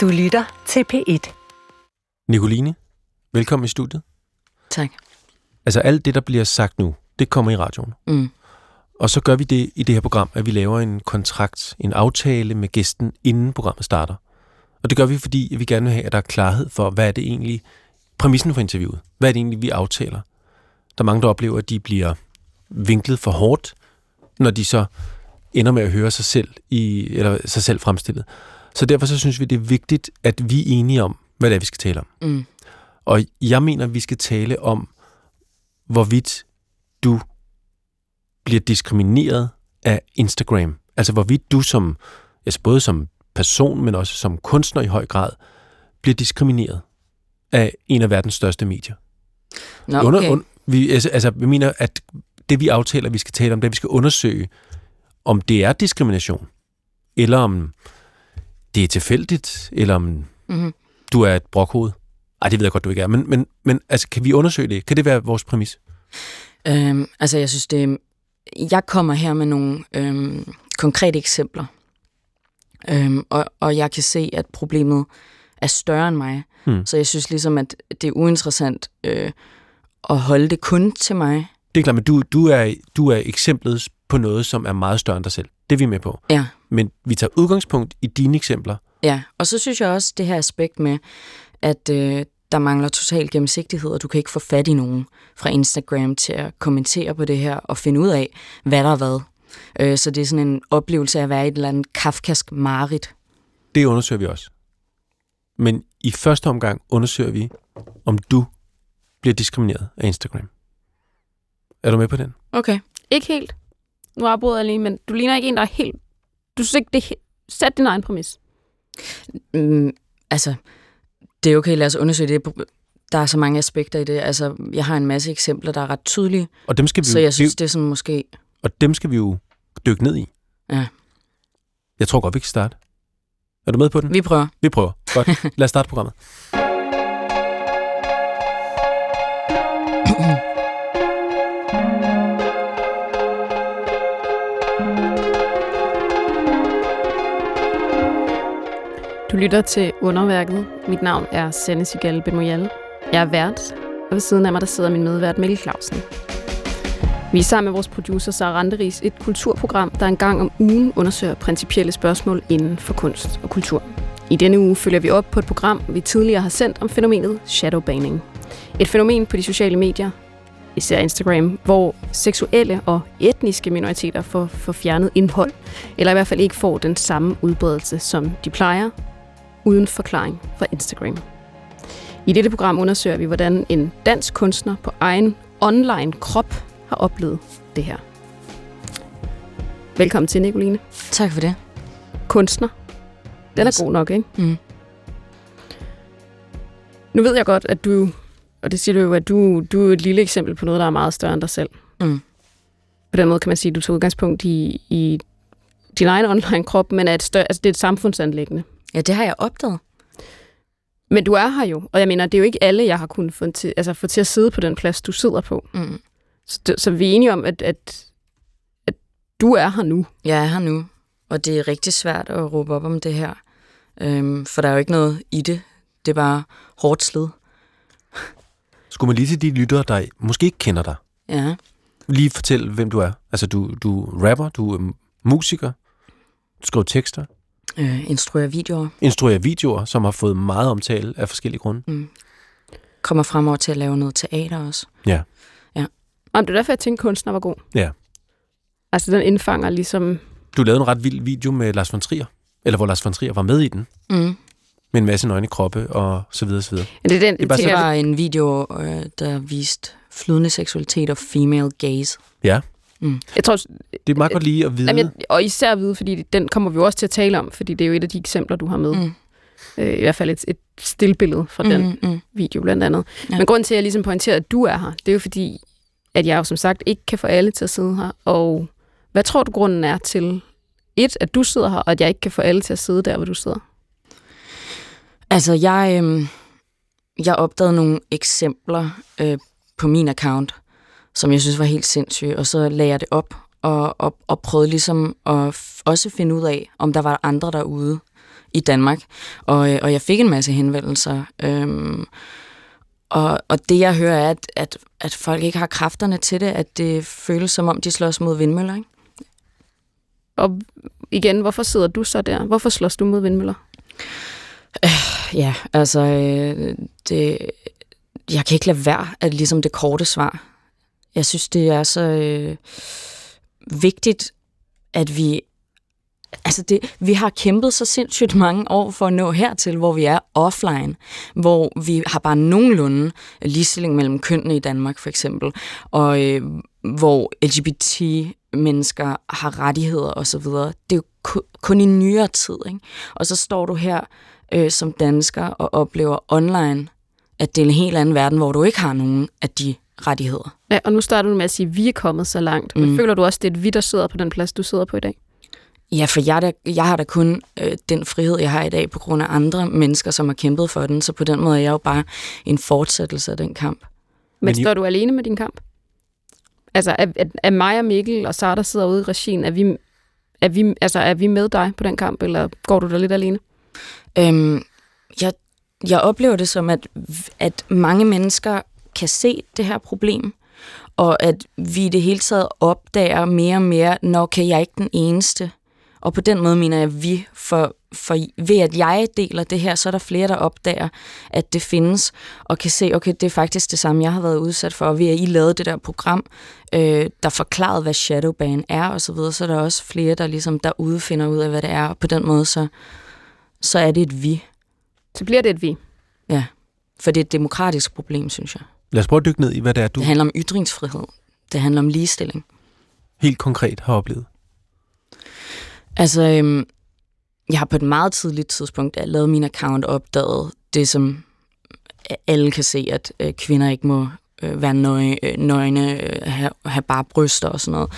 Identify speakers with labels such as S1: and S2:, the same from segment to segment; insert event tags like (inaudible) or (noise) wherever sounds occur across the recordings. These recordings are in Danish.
S1: Du lytter til P1.
S2: Nicoline, velkommen i studiet.
S3: Tak.
S2: Altså alt det, der bliver sagt nu, det kommer i radioen.
S3: Mm.
S2: Og så gør vi det i det her program, at vi laver en kontrakt, en aftale med gæsten, inden programmet starter. Og det gør vi, fordi vi gerne vil have, at der er klarhed for, hvad er det egentlig, præmissen for interviewet. Hvad er det egentlig, vi aftaler? Der er mange, der oplever, at de bliver vinklet for hårdt, når de så ender med at høre sig selv, i, eller sig selv fremstillet. Så derfor så synes vi, det er vigtigt, at vi er enige om, hvad det er, vi skal tale om.
S3: Mm.
S2: Og jeg mener, at vi skal tale om, hvorvidt du bliver diskrimineret af Instagram. Altså hvorvidt du som, altså både som person, men også som kunstner i høj grad, bliver diskrimineret af en af verdens største medier.
S3: Nå,
S2: Under,
S3: okay.
S2: un, vi, altså, altså, vi mener, at det vi aftaler, vi skal tale om, det er, at vi skal undersøge, om det er diskrimination, eller om det er tilfældigt, eller om
S3: Mhm.
S2: du er et brokhoved. Ej, det ved jeg godt, du ikke er. Men, men, men altså, kan vi undersøge det? Kan det være vores præmis?
S3: Øhm, altså, jeg synes, det Jeg kommer her med nogle øhm, konkrete eksempler. Øhm, og, og jeg kan se, at problemet er større end mig.
S2: Hmm.
S3: Så jeg synes ligesom, at det er uinteressant øh, at holde det kun til mig.
S2: Det er klart, men du, du, er, du er eksemplet på noget, som er meget større end dig selv. Det er vi med på.
S3: Ja.
S2: Men vi tager udgangspunkt i dine eksempler.
S3: Ja, og så synes jeg også det her aspekt med, at øh, der mangler total gennemsigtighed, og du kan ikke få fat i nogen fra Instagram til at kommentere på det her og finde ud af, hvad der er hvad. Øh, så det er sådan en oplevelse af at være i et eller andet kafkask marit.
S2: Det undersøger vi også. Men i første omgang undersøger vi, om du bliver diskrimineret af Instagram. Er du med på den?
S3: Okay.
S4: Ikke helt. Nu afbryder jeg lige, men du ligner ikke en, der er helt... Du synes ikke, det er Sæt din egen præmis.
S3: Mm, altså, det er okay, lad os undersøge det. Der er så mange aspekter i det. Altså, jeg har en masse eksempler, der er ret tydelige,
S2: Og dem skal vi,
S3: så
S2: jo,
S3: jeg synes, det er sådan måske...
S2: og dem skal vi jo dykke ned i.
S3: Ja.
S2: Jeg tror godt, vi kan starte. Er du med på den?
S3: Vi prøver.
S2: Vi prøver. Godt. (laughs) Lad os starte programmet. (clears throat)
S4: Du lytter til Underværket. Mit navn er Sanne Sigal Benmoyal. Jeg er vært, og ved siden af mig der sidder min medvært Mikkel Clausen. Vi er sammen med vores producer Sara Randeris et kulturprogram, der en gang om ugen undersøger principielle spørgsmål inden for kunst og kultur. I denne uge følger vi op på et program, vi tidligere har sendt om fænomenet shadowbanning. Et fænomen på de sociale medier, især Instagram, hvor seksuelle og etniske minoriteter får, får fjernet indhold, eller i hvert fald ikke får den samme udbredelse, som de plejer, uden forklaring fra Instagram. I dette program undersøger vi, hvordan en dansk kunstner på egen online krop har oplevet det her. Velkommen til, Nicoline.
S3: Tak for det.
S4: Kunstner. Den er god nok, ikke?
S3: Mm.
S4: Nu ved jeg godt, at du, og det siger du jo, at du, du er et lille eksempel på noget, der er meget større end dig selv.
S3: Mm.
S4: På den måde kan man sige, at du tog udgangspunkt i, i din egen online krop, men er et større, altså det er et samfundsanlæggende.
S3: Ja, det har jeg opdaget.
S4: Men du er her jo, og jeg mener, det er jo ikke alle, jeg har kunnet få til, altså, få til at sidde på den plads, du sidder på.
S3: Mm.
S4: Så, det- så vi er enige om, at, at, at du er her nu.
S3: Jeg er her nu, og det er rigtig svært at råbe op om det her. Øhm, for der er jo ikke noget i det. Det er bare hårdt slid.
S2: Skulle man lige til de lyttere, der måske ikke kender dig,
S3: Ja.
S2: lige fortælle, hvem du er? Altså, du, du er rapper, du er musiker, du skriver tekster,
S3: Øh, instruerer videoer.
S2: instruerer videoer, som har fået meget omtale af forskellige grunde.
S3: Mm. Kommer fremover til at lave noget teater også.
S4: Om det er derfor, jeg tænkte, at kunstner var god.
S2: Ja.
S4: Altså, den indfanger ligesom...
S2: Du lavede en ret vild video med Lars von Trier, eller hvor Lars von Trier var med i den,
S3: Mm.
S2: med en masse nøgne kroppe og så videre, så videre.
S4: Ja, det er den,
S2: Det er bare
S3: Det var en video, øh, der viste flydende seksualitet og female gaze.
S4: Jeg tror,
S2: Det er meget godt lige at vide.
S4: jamen, jeg, og især at vide, fordi den kommer vi jo også til at tale om, fordi det er jo et af de eksempler, du har med.
S3: Mm.
S4: Øh, I hvert fald et, et stillbillede fra mm. den
S3: Mm, mm.
S4: video blandt andet.
S3: Ja.
S4: Men grunden til, at jeg ligesom pointerer, at du er her, det er jo fordi, at jeg jo som sagt ikke kan få alle til at sidde her. Og hvad tror du grunden er til, et, at du sidder her, og at jeg ikke kan få alle til at sidde der, hvor du sidder?
S3: Altså, jeg, øh, jeg opdagede nogle eksempler øh, på min account, som jeg synes var helt sindssyge, og så lagde jeg det op og, og, og prøvede ligesom at også finde ud af, om der var andre derude i Danmark. Og, øh, og jeg fik en masse henvendelser. Øhm, og, og det jeg hører er, at, at, at folk ikke har kræfterne til det, at det føles som om, de slås mod vindmøller. Ikke?
S4: Og igen, hvorfor sidder du så der? Hvorfor slås du mod vindmøller?
S3: Øh, ja, altså, øh, det, jeg kan ikke lade være at ligesom det korte svar. Jeg synes, det er så øh, vigtigt, at vi Altså det, vi har kæmpet så sindssygt mange år for at nå hertil, hvor vi er offline, hvor vi har bare nogenlunde ligestilling mellem kønnene i Danmark for eksempel, og øh, hvor LGBT-mennesker har rettigheder osv. Det er jo kun i nyere tid. Ikke? Og så står du her øh, som dansker og oplever online, at det er en helt anden verden, hvor du ikke har nogen af de rettigheder.
S4: Ja, og nu starter du med at sige, at vi er kommet så langt. Men mm. føler du også, det er et vi, der sidder på den plads, du sidder på i dag?
S3: Ja, for jeg, der, jeg har da kun øh, den frihed, jeg har i dag, på grund af andre mennesker, som har kæmpet for den. Så på den måde er jeg jo bare en fortsættelse af den kamp.
S4: Men, Men står du alene med din kamp? Altså, er, er, er mig og Mikkel og Sara, der sidder ude i regien, er vi, er, vi, altså, er vi med dig på den kamp, eller går du der lidt alene?
S3: Øhm, jeg, jeg oplever det som, at, at mange mennesker kan se det her problem, og at vi i det hele taget opdager mere og mere, når kan jeg ikke den eneste. Og på den måde mener jeg vi, for, for ved at jeg deler det her, så er der flere, der opdager, at det findes, og kan se, okay, det er faktisk det samme, jeg har været udsat for. Og ved at I lavede det der program, øh, der forklarede, hvad shadowban er, og så videre, så er der også flere, der ligesom derude finder ud af, hvad det er. Og på den måde, så, så er det et vi.
S4: Så bliver det et vi?
S3: Ja, for det er et demokratisk problem, synes jeg.
S2: Lad os prøve at dykke ned i, hvad det er, du...
S3: Det handler om ytringsfrihed. Det handler om ligestilling.
S2: Helt konkret har oplevet?
S3: Altså, øhm, jeg har på et meget tidligt tidspunkt lavet min account opdaget det, som alle kan se, at øh, kvinder ikke må øh, være nøgne, øh, nøgne øh, have, have bare bryster og sådan noget.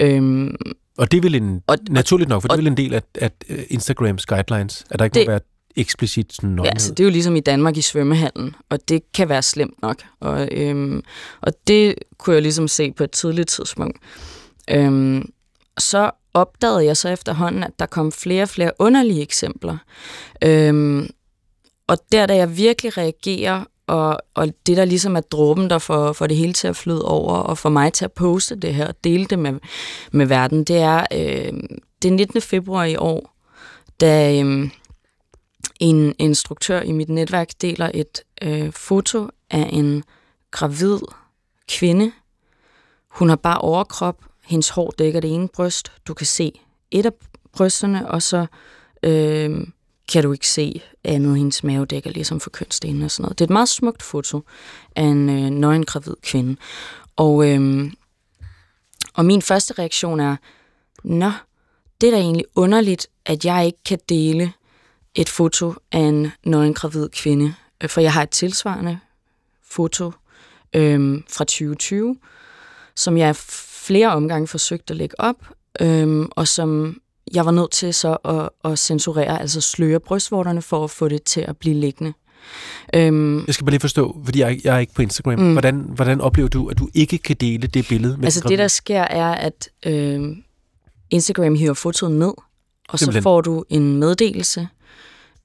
S3: Øhm,
S2: og det vel en, og, naturligt nok, for og, det er vel en del af, af øh, Instagrams guidelines, at der ikke det, må være eksplicit sådan nøgenhed. Ja,
S3: altså, det er jo ligesom i Danmark i svømmehallen, og det kan være slemt nok. Og, øhm, og det kunne jeg ligesom se på et tidligt tidspunkt. Øhm, så opdagede jeg så efterhånden, at der kom flere og flere underlige eksempler. Øhm, og der, da jeg virkelig reagerer, og, og det der ligesom er dråben, der får, får det hele til at flyde over, og får mig til at poste det her og dele det med, med verden, det er øh, det 19. februar i år, da øh, en instruktør i mit netværk deler et øh, foto af en gravid kvinde. Hun har bare overkrop, hendes hår dækker det ene bryst. Du kan se et af brysterne, og så øh, kan du ikke se andet. Hendes mave dækker ligesom for kønsdelen og sådan noget. Det er et meget smukt foto af en øh, nøgen gravid kvinde. Og, øh, og min første reaktion er, nå, det er da egentlig underligt, at jeg ikke kan dele et foto af en nøgen gravid kvinde. For jeg har et tilsvarende foto øh, fra 2020, som jeg flere omgange forsøgt at lægge op, øhm, og som jeg var nødt til så at, at censurere, altså sløre brystvorterne for at få det til at blive liggende.
S2: Øhm, jeg skal bare lige forstå, fordi jeg, jeg er ikke på Instagram. Mm. Hvordan, hvordan oplever du, at du ikke kan dele det billede?
S3: Med altså det, der sker, er, at øh, Instagram hiver fotoet ned, og Simpelthen. så får du en meddelelse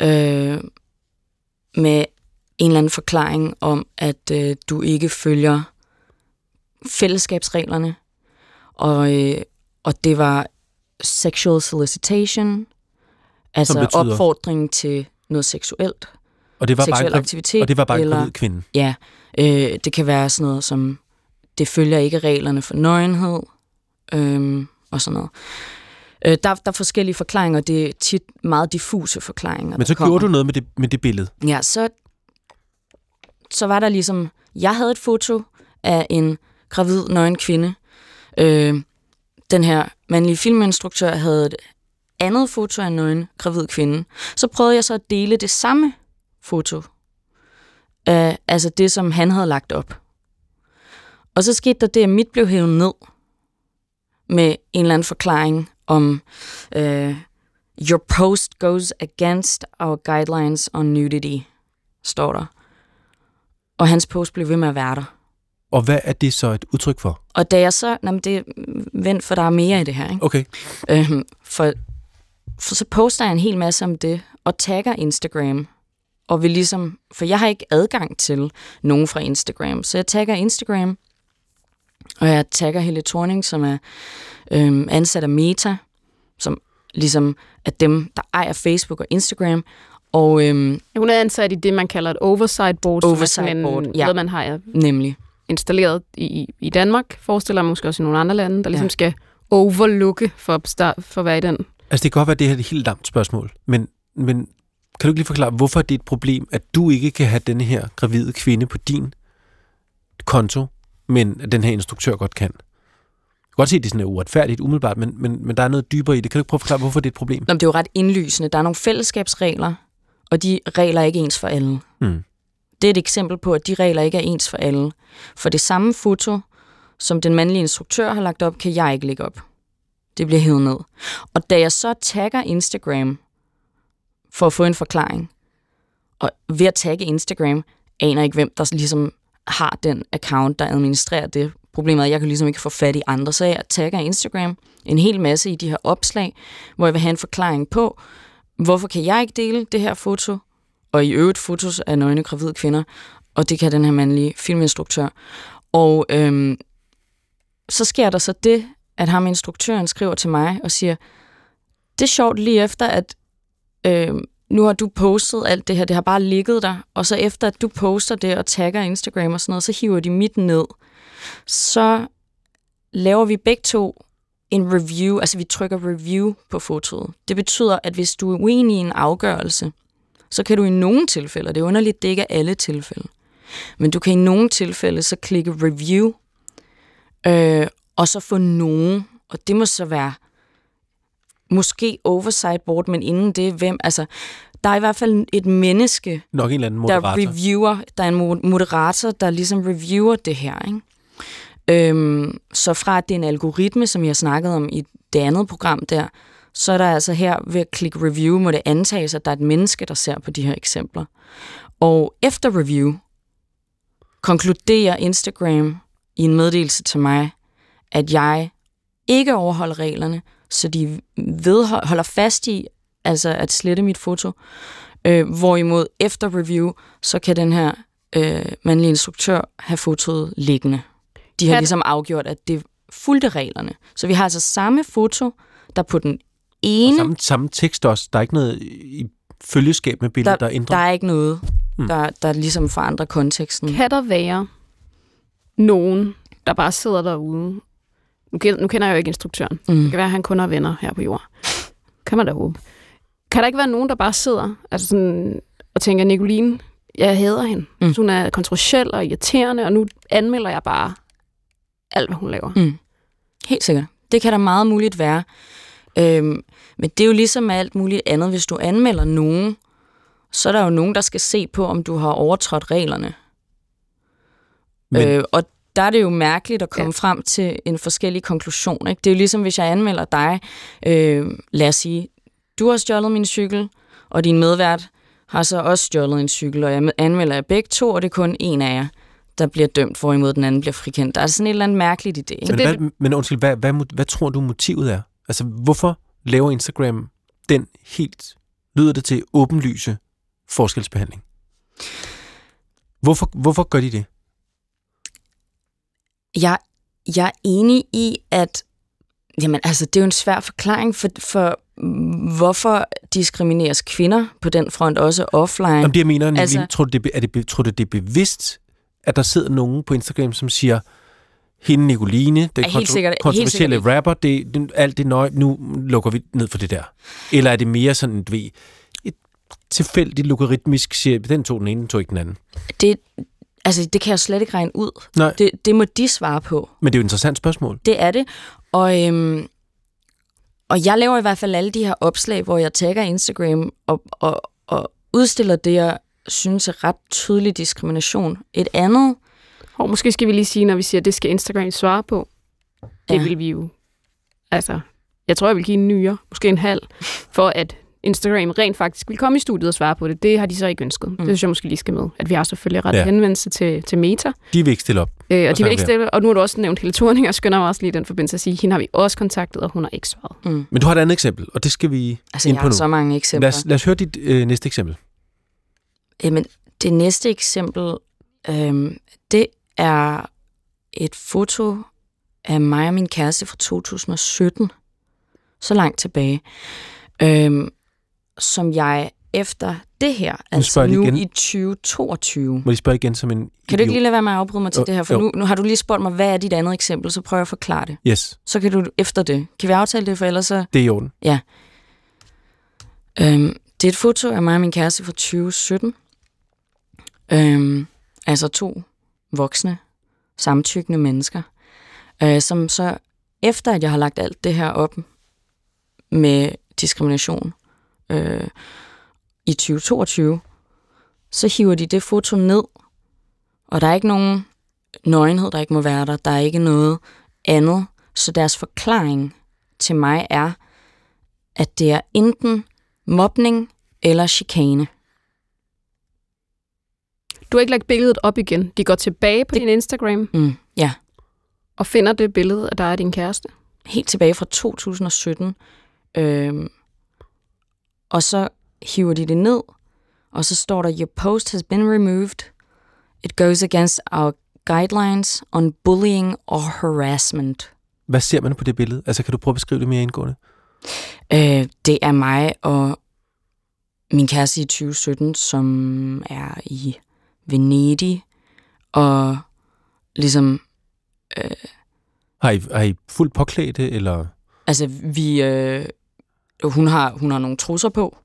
S3: øh, med en eller anden forklaring om, at øh, du ikke følger fællesskabsreglerne, og, øh, og det var sexual solicitation, altså betyder... opfordring til noget seksuelt.
S2: Og det var seksuel bare, aktivitet. Og det var bare eller, en kvinde?
S3: Ja, øh, det kan være sådan noget som, det følger ikke reglerne for nøgenhed, øh, og sådan noget. Øh, der, der er forskellige forklaringer, det er tit meget diffuse forklaringer.
S2: Men så gjorde du noget med det, med det billede?
S3: Ja, så, så var der ligesom, jeg havde et foto af en gravid nøgen kvinde, Øh, den her mandlige filminstruktør havde et andet foto af en nøgen gravid kvinde. Så prøvede jeg så at dele det samme foto. Øh, altså det, som han havde lagt op. Og så skete der det, at mit blev hævet ned med en eller anden forklaring om, øh, your post goes against our guidelines on nudity, står der. Og hans post blev ved med at være der.
S2: Og hvad er det så et udtryk for?
S3: Og da jeg så, jamen det vent, for der er mere i det her, ikke?
S2: Okay.
S3: Øhm, for, for så poster jeg en hel masse om det, og tagger Instagram, og vil ligesom, for jeg har ikke adgang til nogen fra Instagram, så jeg tagger Instagram, og jeg tagger Helle Thorning, som er øhm, ansat af Meta, som ligesom er dem, der ejer Facebook og Instagram, og øhm,
S4: Hun er ansat i det, man kalder et oversight board,
S3: Oversight
S4: som er sådan
S3: board,
S4: en,
S3: ja.
S4: noget, man har
S3: nemlig,
S4: installeret i, i Danmark, forestiller jeg måske også i nogle andre lande, der ligesom
S3: Ja.
S4: skal overlooke for, start, for at være i den.
S2: Altså, det kan godt være, at det her er et helt lamt spørgsmål, men, men kan du ikke lige forklare, hvorfor det er et problem, at du ikke kan have denne her gravide kvinde på din konto, men at den her instruktør godt kan? Jeg kan godt se, at det er sådan uretfærdigt umiddelbart, men, men, men der er noget dybere i det. Kan du ikke prøve at forklare, hvorfor det er et problem?
S3: Nå, det er jo ret indlysende. Der er nogle fællesskabsregler, og de regler er ikke ens for alle.
S2: Mm.
S3: Det er et eksempel på, at de regler ikke er ens for alle. For det samme foto, som den mandlige instruktør har lagt op, kan jeg ikke lægge op. Det bliver hævet ned. Og da jeg så tagger Instagram for at få en forklaring, og ved at tagge Instagram, aner jeg ikke, hvem der ligesom har den account, der administrerer det. Problemet er, at jeg kan ligesom ikke få fat i andre, så jeg tagger Instagram en hel masse i de her opslag, hvor jeg vil have en forklaring på, hvorfor kan jeg ikke dele det her foto, og i øvrigt fotos af nøgne gravide kvinder, og det kan den her mandlige filminstruktør. Og øhm, så sker der så det, at ham instruktøren skriver til mig og siger, det er sjovt lige efter, at øhm, nu har du postet alt det her, det har bare ligget der, og så efter at du poster det og tagger Instagram og sådan noget, så hiver de mit ned. Så laver vi begge to en review, altså vi trykker review på fotoet. Det betyder, at hvis du er uenig i en afgørelse, så kan du i nogle tilfælde, og det er underligt, det ikke er alle tilfælde, men du kan i nogle tilfælde så klikke review, øh, og så få nogen, og det må så være måske oversight board, men inden det, hvem, altså, der er i hvert fald et menneske,
S2: Nok en eller anden
S3: der
S2: moderator.
S3: reviewer, der er en mo- moderator, der ligesom reviewer det her. Ikke? Øhm, så fra at det er en algoritme, som jeg har snakket om i det andet program der, så er der altså her ved at klikke review, må det antages, at der er et menneske, der ser på de her eksempler. Og efter review konkluderer Instagram i en meddelelse til mig, at jeg ikke overholder reglerne, så de vedhold, holder fast i altså at slette mit foto. Øh, hvorimod efter review, så kan den her øh, mandlige instruktør have fotoet liggende. De har ligesom afgjort, at det fulgte reglerne. Så vi har altså samme foto, der på den ene,
S2: Samme, samme tekst også. Der er ikke noget i følgeskab med billedet, der, der er ændret.
S3: der er ikke noget,
S2: Mm.
S3: der, der ligesom forandrer konteksten.
S4: Kan der være nogen, der bare sidder derude? Nu kender, nu kender jeg jo ikke instruktøren.
S3: Mm.
S4: Det kan være, at han kun har venner her på jorden. Kan man da håbe. Kan der ikke være nogen, der bare sidder altså sådan, og tænker, Nicoline, jeg hader hende.
S3: Mm.
S4: Mm. Hun er kontroversiel og irriterende, og nu anmelder jeg bare alt, hvad hun laver.
S3: Mm. Helt sikkert. Det kan der meget muligt være. Øhm, men det er jo ligesom med alt muligt andet. Hvis du anmelder nogen, så er der jo nogen, der skal se på, om du har overtrådt reglerne.
S2: Men,
S3: Øh, og der er det jo mærkeligt at komme ja. frem til en forskellig konklusion. Ikke? Det er jo ligesom, hvis jeg anmelder dig, øh, lad os sige, du har stjålet min cykel, og din medvært har så også stjålet en cykel, og jeg anmelder jer begge to, og det er kun en af jer, der bliver dømt, hvorimod den anden bliver frikendt. Der er sådan et eller andet mærkeligt i det. Ikke?
S2: men,
S4: det-
S2: hvad, men undskyld, hvad, hvad, hvad, hvad tror du motivet er? Altså, hvorfor laver Instagram den helt, lyder det til, åbenlyse forskelsbehandling? Hvorfor, hvorfor gør de det?
S3: Jeg, jeg er enig i, at jamen, altså, det er jo en svær forklaring for, for hvorfor diskrimineres kvinder på den front også offline.
S2: Jamen, det jeg mener, altså,
S3: Altså-
S2: tror, du, det, er det, tror du, det er bevidst, at der sidder nogen på Instagram, som siger, hende Nicoline, den kontro-
S3: sikkert-
S2: kontroversielle
S3: sikkert
S2: rapper, det, det, alt det nøje, nu lukker vi ned for det der. Eller er det mere sådan, ved, et tilfældigt logaritmisk, siger, den tog den ene, den tog ikke den anden.
S3: Det, altså, det kan jeg slet ikke regne ud.
S2: Nej.
S3: Det, det må de svare på.
S2: Men det er jo et interessant spørgsmål.
S3: Det er det. Og, øhm, og jeg laver i hvert fald alle de her opslag, hvor jeg tagger Instagram og, og, og udstiller det, jeg synes er ret tydelig diskrimination. Et andet,
S4: Og måske skal vi lige sige, når vi siger, at det skal Instagram svare på. Det
S3: Ja.
S4: vil vi jo... Altså, jeg tror, jeg vil give en nyere, måske en halv, for at Instagram rent faktisk vil komme i studiet og svare på det. Det har de så ikke ønsket. Mm. Det synes jeg måske lige skal med. At vi har selvfølgelig ret ja. henvendelse til, til Meta.
S2: De vil ikke stille op.
S4: Øh, og de vil ikke stille Og nu har du også nævnt Helle Thorning, og skynder mig også lige den forbindelse at sige, hende har vi også kontaktet, og hun har ikke svaret.
S2: Mm. Men du har et andet eksempel, og det skal vi
S3: altså,
S2: ind på
S3: nu.
S2: nu.
S3: så mange eksempler.
S2: Lad os, lad os høre dit øh, næste eksempel.
S3: Jamen, det næste eksempel, øh, det er et foto af mig og min kæreste fra 2017. Så langt tilbage. Øh, som jeg efter det her, altså nu igen. i 2022.
S2: Må jeg spørge igen som en
S3: Kan idiot? du ikke lige lade være med at afbryde mig til jo, det her? For nu, nu har du lige spurgt mig, hvad er dit andet eksempel, så prøver jeg at forklare det.
S2: Yes.
S3: Så kan du efter det. Kan vi aftale det, for ellers så...
S2: Det er i orden.
S3: Ja. Øhm, det er et foto af mig og min kæreste fra 2017. Øhm, altså to voksne, samtykkende mennesker, øh, som så efter at jeg har lagt alt det her op med diskrimination øh, i 2022, så hiver de det foto ned, og der er ikke nogen nøgenhed, der ikke må være der. Der er ikke noget andet. Så deres forklaring til mig er, at det er enten mobning eller chikane.
S4: Du har ikke lagt billedet op igen. De går tilbage på det, din Instagram.
S3: Mm, ja.
S4: Og finder det billede af dig og din kæreste.
S3: Helt tilbage fra 2017. Øhm, og så hiver de det ned, og så står der, Your post has been removed. It goes against our guidelines on bullying or harassment.
S2: Hvad ser man på det billede? Altså, kan du prøve at beskrive det mere indgående?
S3: Øh, det er mig og min kæreste i 2017, som er i Venedig, og ligesom... Øh,
S2: har, I, har I fuldt påklædte, eller...?
S3: Altså, vi... Øh, hun, har, hun har nogle trusser på,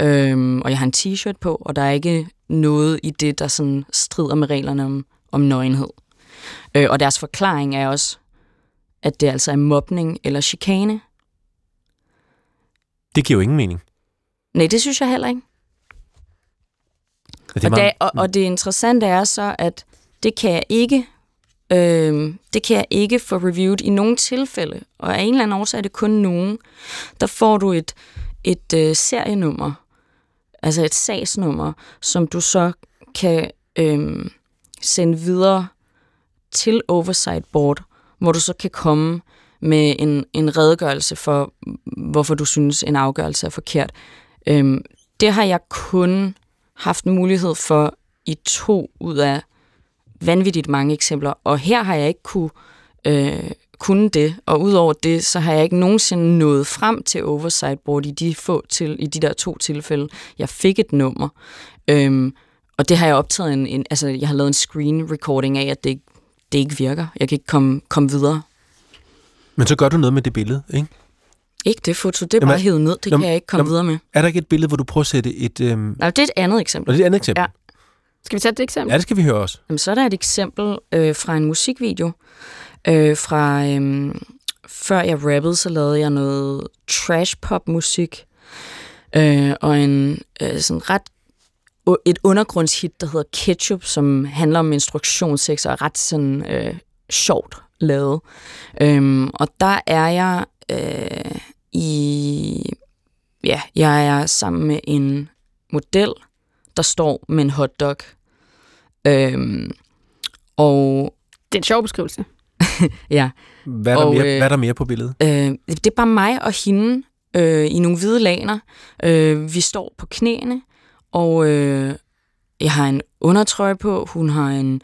S3: øhm, og jeg har en t-shirt på, og der er ikke noget i det, der sådan strider med reglerne om, om nøgenhed. Øh, og deres forklaring er også, at det altså er mobning eller chikane.
S2: Det giver jo ingen mening.
S3: Nej, det synes jeg heller ikke. Det og, det, og, og det interessante er så, at det kan jeg ikke øh, det kan jeg ikke få reviewet i nogen tilfælde, og af en eller anden årsag er det kun nogen. Der får du et, et øh, serienummer, altså et sagsnummer, som du så kan øh, sende videre til Oversight Board, hvor du så kan komme med en, en redegørelse for, hvorfor du synes, en afgørelse er forkert. Øhm, det har jeg kun haft mulighed for i to ud af vanvittigt mange eksempler, og her har jeg ikke kunne, øh, kunne det, og udover det, så har jeg ikke nogensinde nået frem til Oversight Board i de, få til, i de der to tilfælde. Jeg fik et nummer, øhm, og det har jeg optaget en, en, altså jeg har lavet en screen recording af, at det, det ikke virker. Jeg kan ikke komme, komme videre.
S2: Men så gør du noget med det billede, ikke?
S3: Ikke det foto, det er jamen, bare hævet ned, det jamen, kan jeg ikke komme jamen, videre med.
S2: Er der ikke et billede, hvor du prøver at sætte et... Øhm...
S3: Nej, det er et andet eksempel.
S2: Og det er et andet eksempel?
S3: Ja.
S4: Skal vi tage det eksempel?
S2: Ja, det skal vi høre også.
S3: Jamen, så er der et eksempel øh, fra en musikvideo. Øh, fra øh, før jeg rappede, så lavede jeg noget trash-pop-musik. Øh, og en øh, sådan ret et undergrundshit, der hedder Ketchup, som handler om instruktionssex og er ret sådan øh, sjovt lavet. Øhm, og der er jeg øh, i... Ja, jeg er sammen med en model, der står med en hotdog. Øhm, og...
S4: Det er en sjov beskrivelse. (laughs)
S3: ja.
S2: Hvad er, der og, mere, øh, hvad er der mere på billedet?
S3: Øh, det er bare mig og hende øh, i nogle hvide laner. Øh, vi står på knæene, og øh, jeg har en undertrøje på, hun har en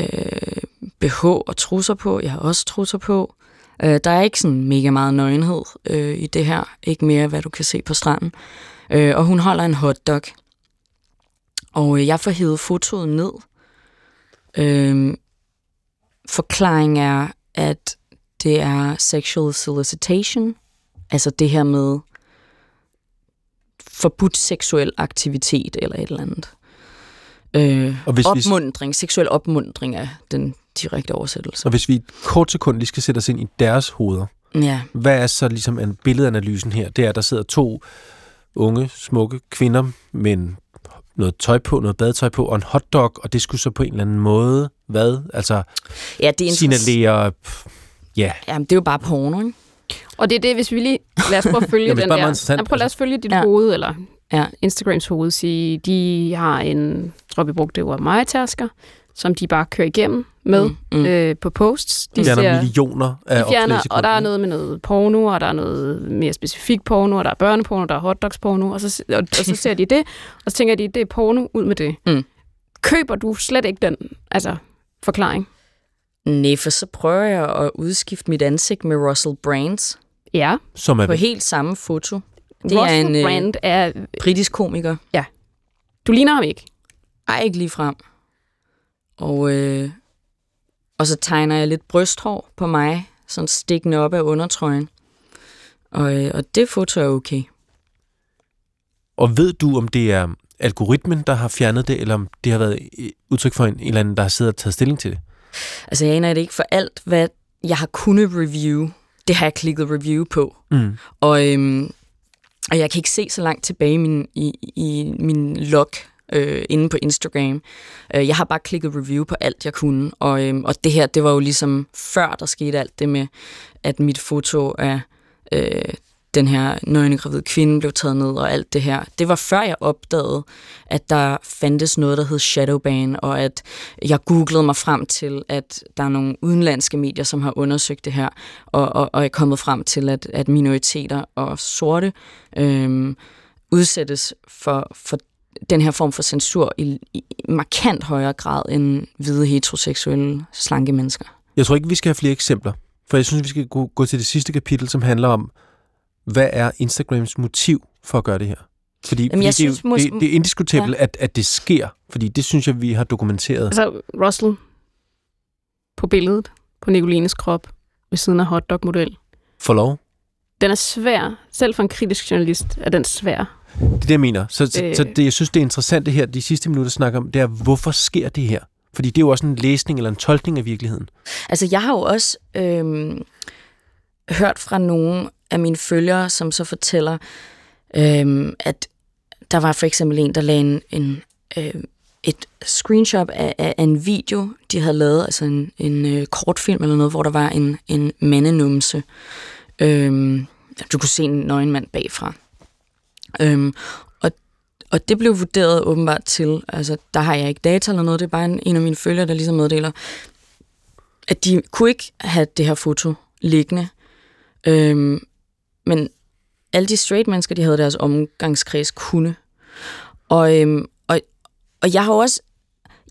S3: øh, BH og trusser på, jeg har også trusser på. Øh, der er ikke sådan mega meget nøgenhed øh, i det her, ikke mere hvad du kan se på stranden. Øh, og hun holder en hotdog. Og øh, jeg får hævet fotoet ned. Øh, forklaring er, at det er sexual solicitation, altså det her med forbudt seksuel aktivitet eller et eller andet. Øh, og hvis opmundring, vi... seksuel opmundring er den direkte oversættelse.
S2: Og hvis vi kort sekund lige skal sætte os ind i deres hoveder,
S3: ja.
S2: hvad er så ligesom en billedanalysen her? Det er, at der sidder to unge, smukke kvinder med en noget tøj på, noget badetøj på, og en hotdog, og det skulle så på en eller anden måde, hvad? Altså,
S3: ja, det er
S2: signalere... Ja.
S3: Jamen, det er jo bare porno, ikke?
S4: Og det er det, hvis vi lige... Lad os prøve at følge
S2: Jamen,
S4: den der...
S2: interessant,
S4: Ja, prøv lad os følge dit
S3: Ja.
S4: hoved, eller
S3: Ja.
S4: Instagrams hoved, sige, de har en, jeg tror vi brugte det ord, majtasker, som de bare kører igennem med
S3: Mm,
S4: mm. Øh, på posts.
S2: De fjerner millioner af
S4: de fjerner, og der er noget med noget porno, og der er noget mere specifik porno, og der er børneporno, der er hotdogsporno, og så, og, og så ser de det, og så tænker de, det er porno, ud med det.
S3: Mm.
S4: Køber du slet ikke den altså, forklaring?
S3: Nej, for så prøver jeg at udskifte mit ansigt med Russell Brands
S4: Ja.
S2: Som er
S3: på helt samme foto. Det er
S4: Russell
S3: en øh,
S4: Brand er...
S3: britisk komiker.
S4: Du ligner ham ikke.
S3: Ej, ikke lige frem. Og, øh, og så tegner jeg lidt brysthår på mig, sådan stikkende op af undertrøjen. Og, øh, og det foto er okay.
S2: Og ved du, om det er algoritmen, der har fjernet det, eller om det har været et udtryk for en, en eller anden, der har siddet og taget stilling til det?
S3: Altså, jeg aner det ikke for alt, hvad jeg har kunnet review. Det har jeg klikket review på.
S2: Mm.
S3: Og, øhm, og jeg kan ikke se så langt tilbage i min, i, i min log øh, inde på Instagram. Øh, jeg har bare klikket review på alt, jeg kunne. Og, øh, og det her, det var jo ligesom før, der skete alt det med, at mit foto af øh, den her nøgne gravid kvinde blev taget ned og alt det her. Det var før jeg opdagede, at der fandtes noget, der hed Shadowban, og at jeg googlede mig frem til, at der er nogle udenlandske medier, som har undersøgt det her, og, og, og er kommet frem til, at, at minoriteter og sorte øhm, udsættes for, for den her form for censur i, i markant højere grad end hvide heteroseksuelle slanke mennesker.
S2: Jeg tror ikke, vi skal have flere eksempler, for jeg synes, vi skal gå, gå til det sidste kapitel, som handler om, hvad er Instagrams motiv for at gøre det her? Fordi,
S3: Jamen,
S2: fordi
S3: jeg
S2: det, er
S3: synes mås-
S2: det, det er indiskutabelt, ja. at, at det sker, fordi det synes jeg, vi har dokumenteret.
S4: Altså, Russell på billedet på Nicolines krop ved siden af hotdog-model.
S2: For lov.
S4: Den er svær. Selv for en kritisk journalist er den svær.
S2: Det er det, jeg mener. Så,
S4: Øh.
S2: så det, jeg synes, det er interessant det her, de sidste minutter snakker om, det er, hvorfor sker det her? Fordi det er jo også en læsning eller en tolkning af virkeligheden.
S3: Altså, jeg har jo også øhm, hørt fra nogle af mine følgere, som så fortæller, øhm, at der var for eksempel en, der lagde en, en, øh, et screenshot af, af, af en video, de havde lavet, altså en, en øh, kortfilm eller noget, hvor der var en, en mandenumse. Øhm, du kunne se en nøgen mand bagfra. Øhm, og, og det blev vurderet åbenbart til, altså der har jeg ikke data eller noget, det er bare en, en af mine følgere, der ligesom meddeler, at de kunne ikke have det her foto liggende. Øhm, men alle de straight mennesker, de havde deres omgangskreds, kunne. Og, øhm, og, og jeg har også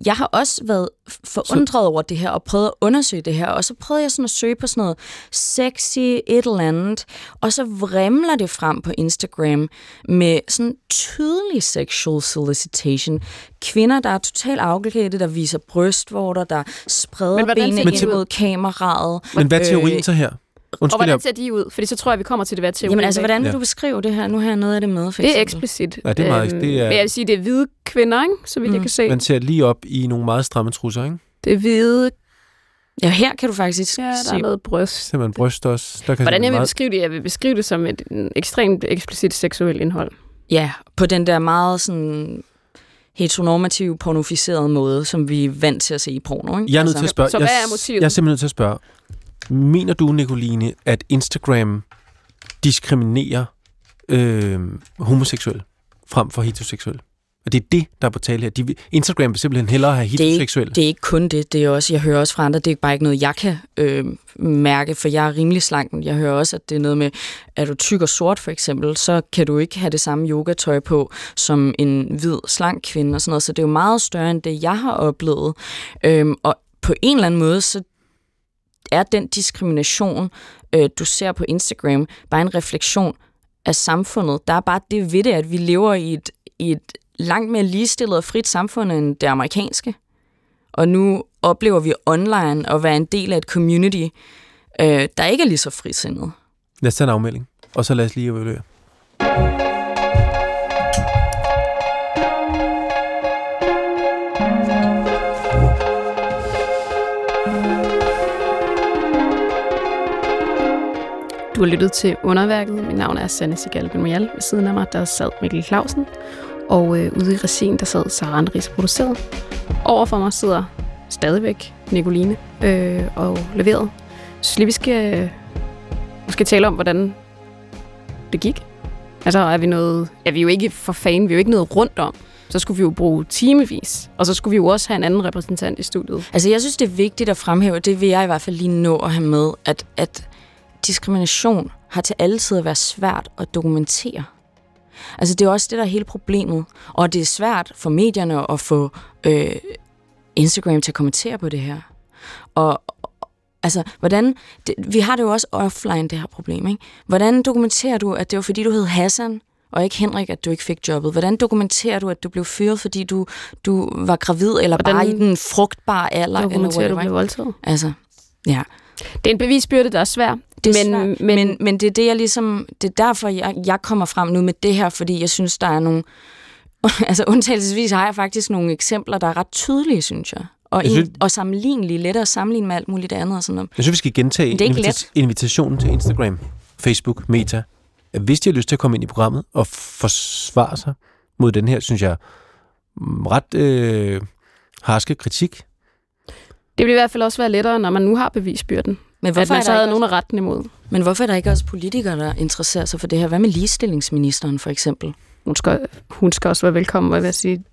S3: jeg har også været forundret over det her, og prøvet at undersøge det her, og så prøvede jeg sådan at søge på sådan noget sexy et eller andet, og så vrimler det frem på Instagram med sådan tydelig sexual solicitation. Kvinder, der er totalt afklædte, der viser brystvorter, der spreder benene ind mod kameraet.
S2: Men hvad er teorien
S3: Øh,
S2: så her?
S4: Og
S2: Undskyld,
S4: hvordan
S2: jeg,
S4: ser de ud? Fordi så tror jeg, vi kommer til det hver teori.
S3: Jamen altså, hvordan vil
S2: Ja.
S3: du beskrive det her? Nu har jeg noget af det med, for
S4: Det er eksplicit.
S2: Ja, det er meget-
S4: Øhm,
S2: det er-
S4: jeg vil sige, det er hvide kvinder, ikke? så vidt mm. jeg kan se.
S2: man ser lige op i nogle meget stramme trusser, ikke?
S4: Det er hvide...
S3: Ja, her kan du faktisk
S4: Ja, der
S3: se.
S4: er noget bryst.
S2: Ser man bryst også. Der kan
S4: Hvordan
S2: se
S4: jeg vil
S2: meget...
S4: beskrive det? Jeg vil beskrive det som et ekstremt eksplicit seksuelt indhold.
S3: Ja, på den der meget sådan heteronormative, pornoficerede måde, som vi er vant til at se i porno. Ikke?
S2: Jeg er nødt til at spørge.
S4: Så
S2: jeg,
S4: hvad er motivet?
S2: Jeg er simpelthen nødt til at spørge. Mener du, Nicoline, at Instagram diskriminerer øh, homoseksuelle frem for heteroseksuelle? Og det er det, der er på tale her. De, Instagram vil simpelthen hellere have
S3: det er,
S2: heteroseksuelle.
S3: det er ikke kun det, det er også, jeg hører også fra andre, det er bare ikke noget, jeg kan øh, mærke, for jeg er rimelig slank. Jeg hører også, at det er noget med, er du tyk og sort for eksempel, så kan du ikke have det samme yogatøj på som en hvid, slank kvinde og sådan noget, så det er jo meget større end det, jeg har oplevet. Øhm, og på en eller anden måde, så er den diskrimination, øh, du ser på Instagram, bare en refleksion af samfundet. Der er bare det ved det, at vi lever i et, i et langt mere ligestillet og frit samfund end det amerikanske. Og nu oplever vi online at være en del af et community, øh, der ikke er lige så frisindet.
S2: Lad os tage en afmelding, og så lad os lige evaluere.
S4: Du har lyttet til Underværket. Mit navn er Sanne Sigal Benoyal. Ved siden af mig, der sad Mikkel Clausen. Og øh, ude i regien, der sad Sarah Andris produceret. Over for mig sidder stadigvæk Nicoline øh, og leveret. Så lige vi skal øh, måske tale om, hvordan det gik. Altså, er vi noget... Ja, vi er jo ikke for fan, vi er jo ikke noget rundt om. Så skulle vi jo bruge timevis, og så skulle vi jo også have en anden repræsentant i studiet.
S3: Altså, jeg synes, det er vigtigt at fremhæve, det vil jeg i hvert fald lige nå at have med, at, at diskrimination har til altid at være svært at dokumentere. Altså, det er også det, der er hele problemet. Og det er svært for medierne at få øh, Instagram til at kommentere på det her. Og altså, hvordan... Det, vi har det jo også offline, det her problem, ikke? Hvordan dokumenterer du, at det var fordi, du hed Hassan, og ikke Henrik, at du ikke fik jobbet? Hvordan dokumenterer du, at du blev fyret, fordi du, du var gravid, eller
S4: Hvordan
S3: bare i den frugtbare alder? Eller
S4: Dokumenterer du
S3: whatever,
S4: blev
S3: ikke?
S4: voldtaget?
S3: Altså, ja.
S4: Det er en bevisbyrde, der er svær.
S3: Det er
S4: men,
S3: men, men, men, men det er det, jeg ligesom, det er derfor, jeg, jeg kommer frem nu med det her, fordi jeg synes, der er nogle, (laughs) altså undtagelsesvis har jeg faktisk nogle eksempler, der er ret tydelige, synes jeg. Og,
S2: Jeg synes-
S3: synes, og sammenlignelige, lettere at sammenligne med alt muligt andet og sådan noget.
S2: Jeg synes, vi skal gentage invita- invitationen til Instagram, Facebook, Meta. Hvis de har lyst til at komme ind i programmet og forsvare sig mod den her, synes jeg, mm, ret øh, harske kritik.
S4: Det vil i hvert fald også være lettere, når man nu har bevisbyrden.
S3: Men
S4: At
S3: hvorfor,
S4: man
S3: er
S4: så
S3: der
S4: havde
S3: ikke
S4: nogen af retten imod.
S3: men hvorfor er der ikke også politikere, der interesserer sig for det her? Hvad med ligestillingsministeren for eksempel?
S4: Hun skal, hun skal også være velkommen, hvad jeg vil sige.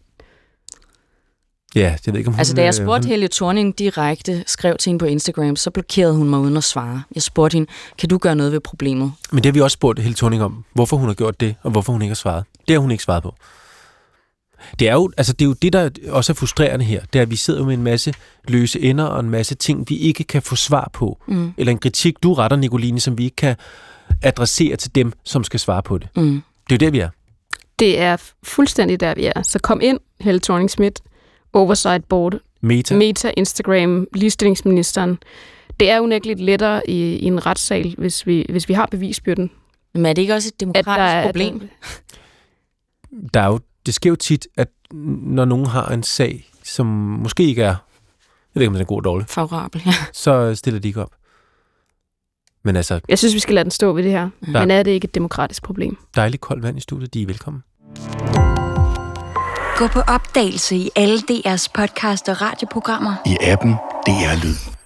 S2: Ja, jeg ved ikke, om hun...
S3: Altså, da jeg
S2: øh,
S3: spurgte
S2: hun-
S3: Helge Thorning direkte, skrev til hende på Instagram, så blokerede hun mig uden at svare. Jeg spurgte hende, kan du gøre noget ved problemet?
S2: Men det har vi også spurgt Helle Thorning om, hvorfor hun har gjort det, og hvorfor hun ikke har svaret. Det har hun ikke svaret på. Det er, jo, altså det er jo det, der også er frustrerende her. Det er, at vi sidder med en masse løse ender og en masse ting, vi ikke kan få svar på.
S3: Mm.
S2: Eller en kritik, du retter, Nicoline, som vi ikke kan adressere til dem, som skal svare på det.
S3: Mm.
S2: Det er jo der, vi er.
S4: Det er fuldstændig der, vi er. Så kom ind, Helle thorning Schmidt, Oversight Board,
S2: Meta.
S4: Meta, Instagram, ligestillingsministeren. Det er unægteligt lettere i, i en retssal, hvis vi, hvis vi har bevisbyrden.
S3: Men er det ikke også et
S4: At
S3: demokratisk
S4: der er,
S3: problem?
S2: der er jo, det sker jo tit, at når nogen har en sag, som måske ikke er, jeg ved ikke, om den er god eller dårlig,
S3: Favorabel, ja.
S2: så stiller de ikke op. Men altså,
S4: Jeg synes, vi skal lade den stå ved det her.
S2: Ja.
S4: Men er det ikke et demokratisk problem?
S2: dejligt koldt vand i studiet, de er velkommen.
S1: Gå på opdagelse i alle DR's podcast og radioprogrammer.
S5: i appen DR Lyd.